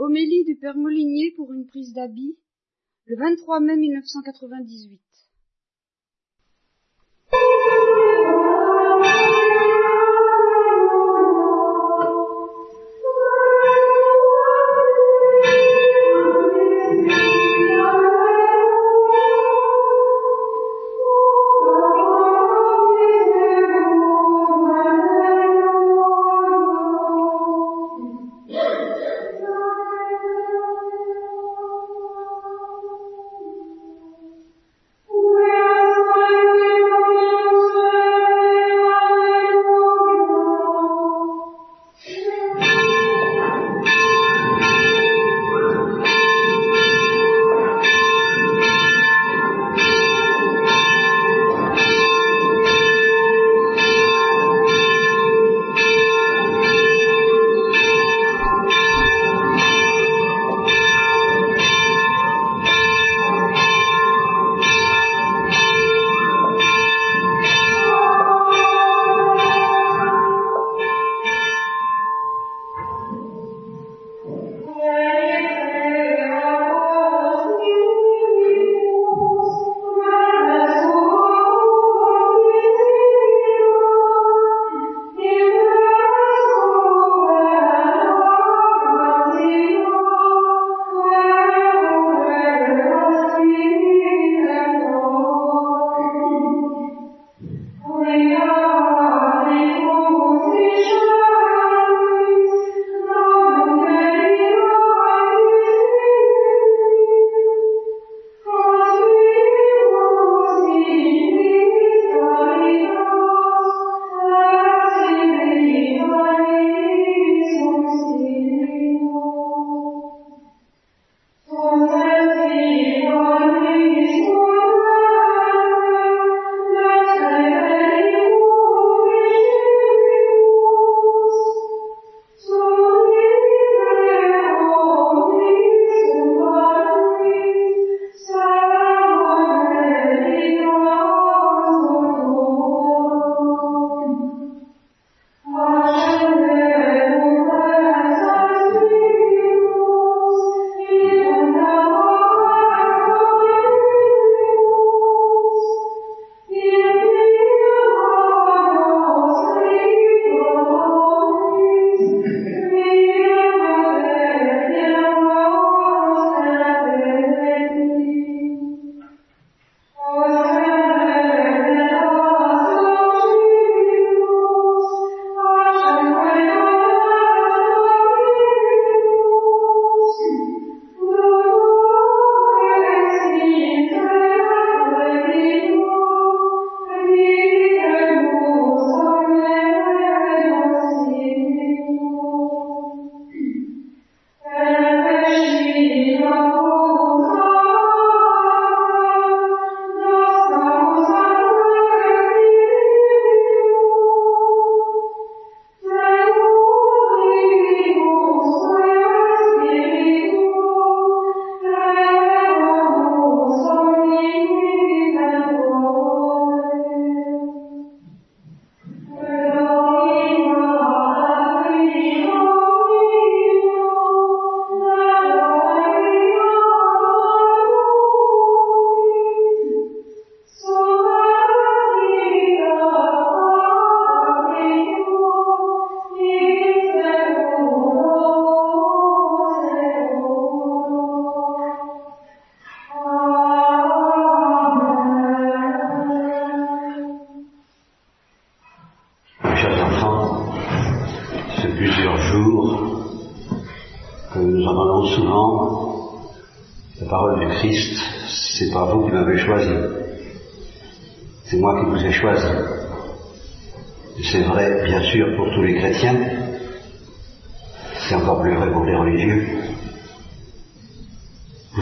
Homélie du Père Molinier pour une prise d'habit, le 23 mai 1998.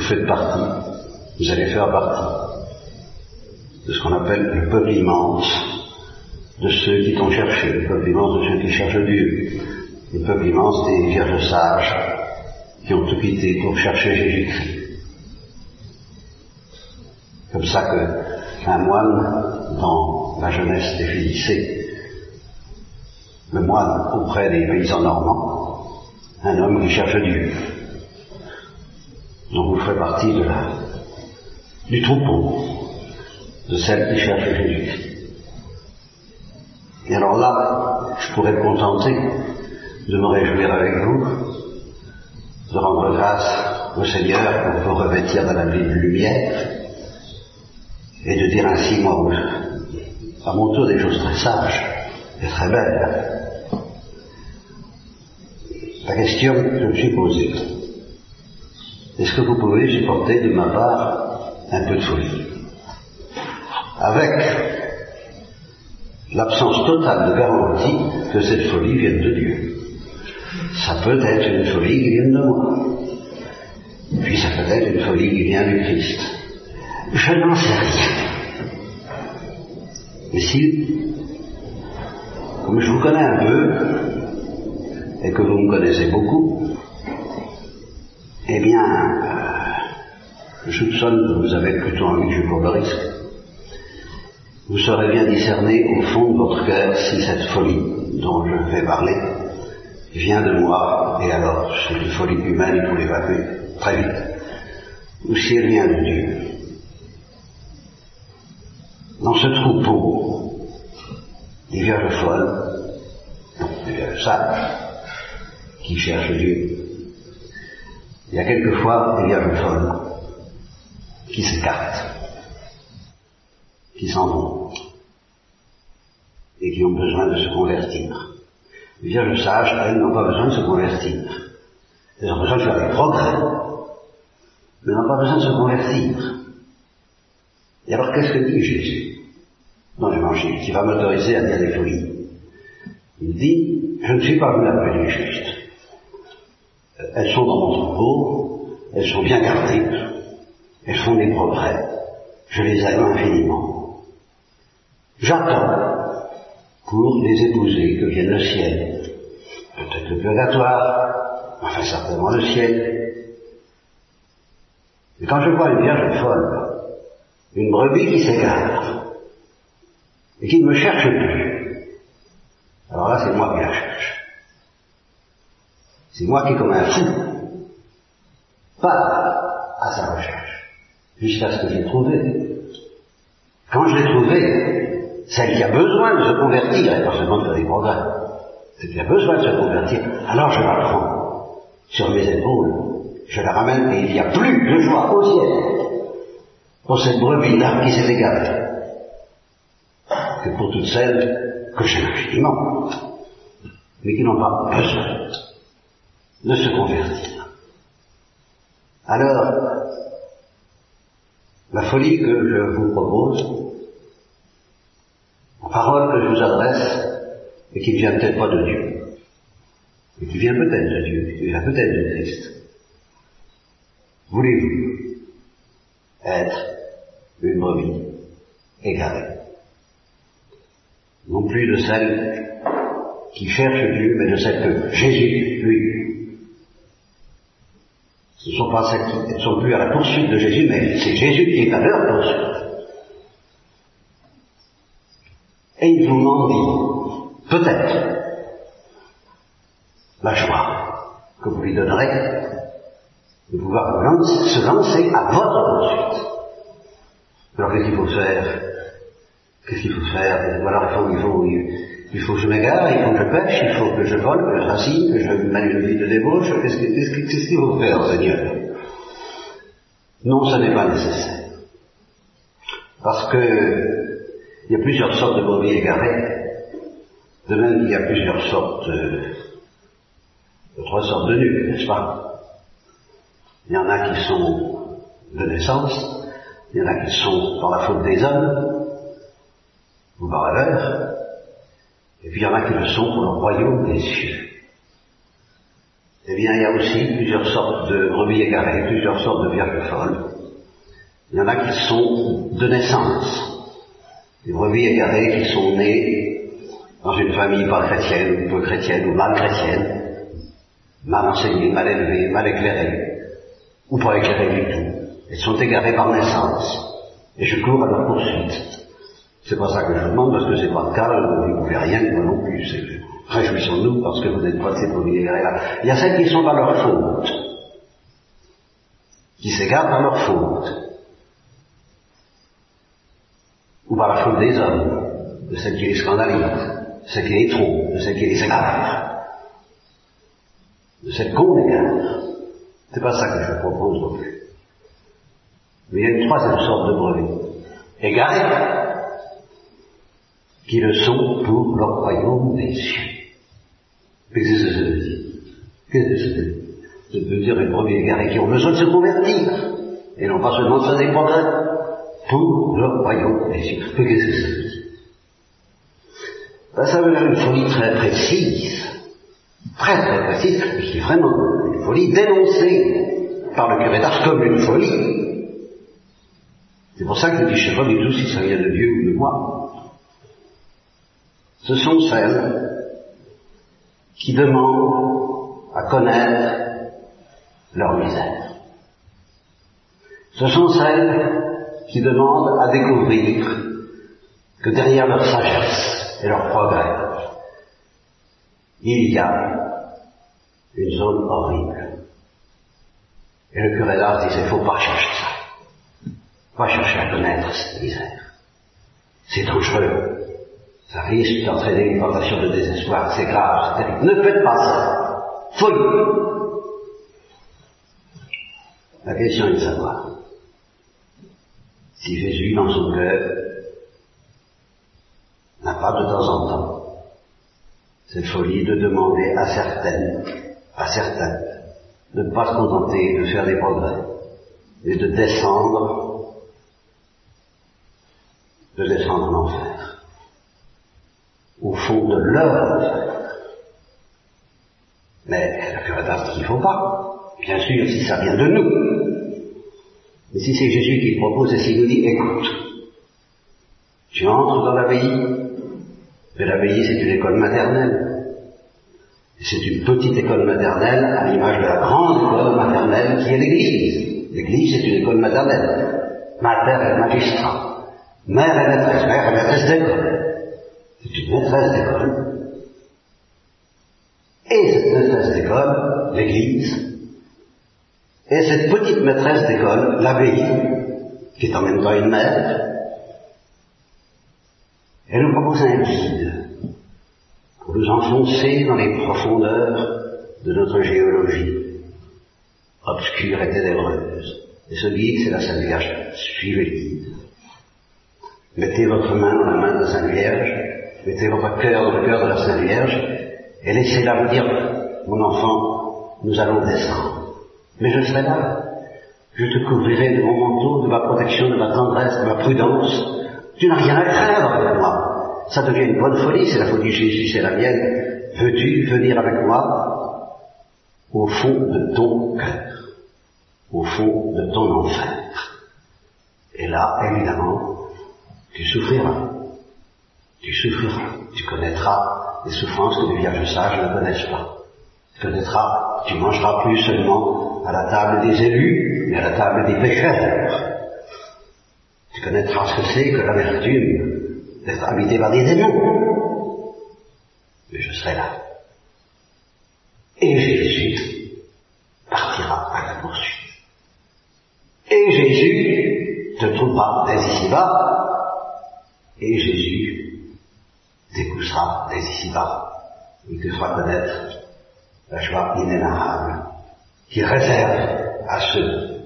Faites partie, vous allez faire partie de ce qu'on appelle le peuple immense de ceux qui t'ont cherché, le peuple immense de ceux qui cherchent Dieu, le peuple immense des vierges sages qui ont tout quitté pour chercher Jésus-Christ. Comme ça que un moine, dans la jeunesse des le moine auprès des paysans normands, un homme qui cherche Dieu. Ferai partie de la, du troupeau, de celle qui cherche Jésus. Et alors là, je pourrais me contenter de me réjouir avec vous, de rendre grâce au Seigneur pour vous revêtir de la vie de lumière, et de dire ainsi, moi, à mon tour, des choses très sages et très belles. La question que je me suis posée, est-ce que vous pouvez supporter de ma part un peu de folie Avec l'absence totale de garantie que cette folie vienne de Dieu. Ça peut être une folie qui vient de moi. Puis ça peut être une folie qui vient du Christ. Je n'en sais rien. Mais si, comme je vous connais un peu, et que vous me connaissez beaucoup, eh bien, euh, je soupçonne que vous avez plutôt envie que je cours le risque. Vous saurez bien discerner au fond de votre cœur si cette folie dont je vais parler vient de moi, et alors c'est une folie humaine, il faut très vite, ou si elle vient de Dieu. Dans ce troupeau des vierges folles, non, des vierges sages, qui cherchent Dieu. Il y a quelquefois des vierges folles qui s'écartent, qui s'en vont, et qui ont besoin de se convertir. Les vierges sages, elles, n'ont pas besoin de se convertir. Elles ont besoin de faire des progrès, mais n'ont pas besoin de se convertir. Et alors qu'est-ce que dit Jésus dans l'évangile qui va m'autoriser à dire des folies? Il dit, je ne suis pas venu appeler juste, elles sont dans mon troupeau, elles sont bien gardées, elles font des progrès, je les aime infiniment. J'attends pour les épouser que vienne le ciel, peut-être le purgatoire, enfin certainement le ciel. Et quand je vois une vierge folle, une brebis qui s'égare, et qui ne me cherche plus, alors là c'est moi qui la cherche. C'est moi qui, comme un fou, pars à sa recherche, jusqu'à ce que j'ai trouvé. Quand je l'ai trouvé, celle qui a besoin de se convertir, et pas seulement de faire des progrès, celle qui a besoin de se convertir, alors je la prends sur mes épaules, je la ramène, et il n'y a plus de joie au ciel pour cette brebis-là qui s'est égarée que pour toutes celles que j'aime infiniment, mais qui n'ont pas besoin de se convertir. Alors, la folie que je vous propose, la parole que je vous adresse, et qui ne vient peut-être pas de Dieu, mais qui vient peut-être de Dieu, qui vient peut-être de Christ. Voulez-vous être une brebis égarée? Non plus de celle qui cherche Dieu, mais de celle que Jésus, lui, ne sont pas celles qui sont plus à la poursuite de Jésus, mais c'est Jésus qui est à leur poursuite. Et il vous dit, peut-être, la joie que vous lui donnerez de pouvoir se lancer à votre poursuite. Alors qu'est-ce qu'il faut faire? Qu'est-ce qu'il faut faire? Voilà, il faut, il faut, il faut que je m'égare, il faut que je pêche, il faut que je vole, que je racine, que je mène une vie de débauche. Qu'est-ce qu'il faut faire, Seigneur Non, ce n'est pas nécessaire. Parce que il y a plusieurs sortes de brebis égarées, de même qu'il y a plusieurs sortes, de, trois sortes de nus, n'est-ce pas? Il y en a qui sont de naissance, il y en a qui sont par la faute des hommes, ou par erreur, et puis il y en a qui le sont pour le royaume des cieux. Eh bien, il y a aussi plusieurs sortes de brebis égarées, plusieurs sortes de vierges folles. Il y en a qui sont de naissance. Des brebis égarées qui sont nées dans une famille pas chrétienne, ou peu chrétienne, ou mal chrétienne, mal enseignée, mal élevée, mal éclairée, ou pas éclairée du tout. Elles sont égarées par naissance. Et je cours à leur poursuite. C'est pas ça que je vous demande, parce que c'est pas le cas, vous ne pouvez rien, moi non plus. Réjouissons-nous parce que vous n'êtes pas ces premiers là. Il y a celles qui sont par leur faute, qui s'égarent par leur faute, ou par la faute des hommes, de celles qui les scandalisent, de celles qui les trompent, de celles qui les égarent, de celles qu'on égare. C'est pas ça que je propose non plus. Mais il y a une troisième sorte de brebis. Égarés, qui le sont pour le royaume des cieux. Qu'est-ce que ça veut dire? Qu'est-ce que ça veut dire? Ça veut dire les premiers égarés qui ont besoin de se convertir, et non pas seulement de faire des progrès, pour le royaume des cieux. Qu'est-ce que ça veut dire? Ben, Ça veut dire une folie très précise, très très précise, et qui est vraiment une folie dénoncée par le curé d'Ars comme une folie. C'est pour ça que je ne sais pas tout si ça vient de Dieu ou de moi ce sont celles qui demandent à connaître leur misère. Ce sont celles qui demandent à découvrir que derrière leur sagesse et leur progrès, il y a une zone horrible. Et le curé d'art disait, il faut pas chercher ça. Pas chercher à connaître cette misère. C'est dangereux. Ça risque d'entraîner une tentation de désespoir. C'est grave, c'est terrible. Ne faites pas ça. Folie. La question est de savoir si Jésus, dans son cœur, n'a pas de temps en temps cette folie de demander à certaines, à certaines, de ne pas se contenter de faire des progrès, mais de descendre, de descendre en enfer au fond de leur Mais la d'art qu'il ne faut pas. Bien sûr, si ça vient de nous. Mais si c'est Jésus qui le propose et s'il nous dit, écoute, tu entres dans l'abbaye, mais l'abbaye c'est une école maternelle. C'est une petite école maternelle à l'image de la grande école maternelle qui est l'Église. L'Église c'est une école maternelle. Mater et magistrat. Mère et maîtresse, mère et maîtresse d'école. C'est une maîtresse d'école. Et cette maîtresse d'école, l'Église, et cette petite maîtresse d'école, l'abbaye, qui est en même temps une mère, elle nous propose un guide pour nous enfoncer dans les profondeurs de notre géologie, obscure et ténébreuse. Et ce guide, c'est la Sainte Vierge. Suivez le guide. Mettez votre main dans la main de la Sainte Vierge mettez votre cœur dans le cœur de la Sainte Vierge, et laissez-la vous dire, mon enfant, nous allons descendre. Mais je serai là. Je te couvrirai de mon manteau, de ma protection, de ma tendresse, de ma prudence. Tu n'as rien à craindre avec moi. Ça devient une bonne folie, c'est la folie de Jésus, c'est la mienne. Veux-tu venir avec moi? Au fond de ton cœur, au fond de ton enfer Et là, évidemment, tu souffriras tu souffriras, tu connaîtras les souffrances que les vierges sages ne connaissent pas. Tu connaîtras, tu mangeras plus seulement à la table des élus, mais à la table des pécheurs. Tu connaîtras ce que c'est que l'amertume d'être habité par des démons. Mais je serai là. Et Jésus partira à la poursuite. Et Jésus te trouvera dès ici-bas. Et Jésus t'épousera dès ici-bas. Il te fera connaître la joie inénarrable qu'il réserve à ceux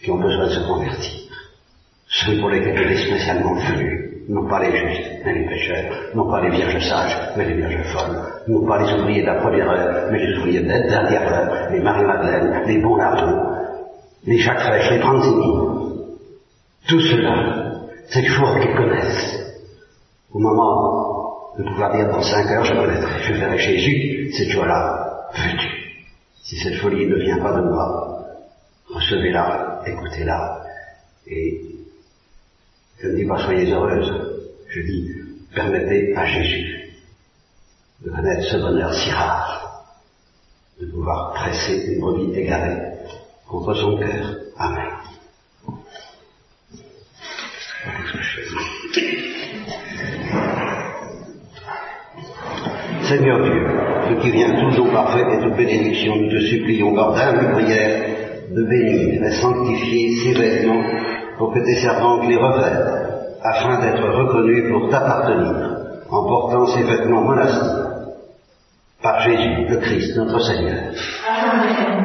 qui ont besoin de se convertir. Ceux pour lesquels il est spécialement venu, non pas les justes, mais les pécheurs, non pas les vierges sages, mais les vierges folles, non pas les ouvriers de la première heure, mais les ouvriers de la dernière heure, les Marie-Madeleine, les bons larrons, les Jacques Fraîche, les Franzini. Tout cela, cette joie qu'ils connaissent, au moment de pouvoir dire dans cinq heures, je connaîtrai, je verrai Jésus, cette joie-là, veux-tu? Si cette folie ne vient pas de moi, recevez-la, écoutez-la, et je ne dis pas soyez heureuse, je dis permettez à Jésus de connaître ce bonheur si rare, de pouvoir presser une brebis égarée contre son cœur. Amen. Seigneur Dieu, ce qui vient tout au parfait et toute bénédiction, nous te supplions par d'humbles prière de bénir et sanctifier ces vêtements pour que tes servantes les revêtent, afin d'être reconnues pour t'appartenir, en portant ces vêtements monastiques. Par Jésus, le Christ, notre Seigneur. Amen.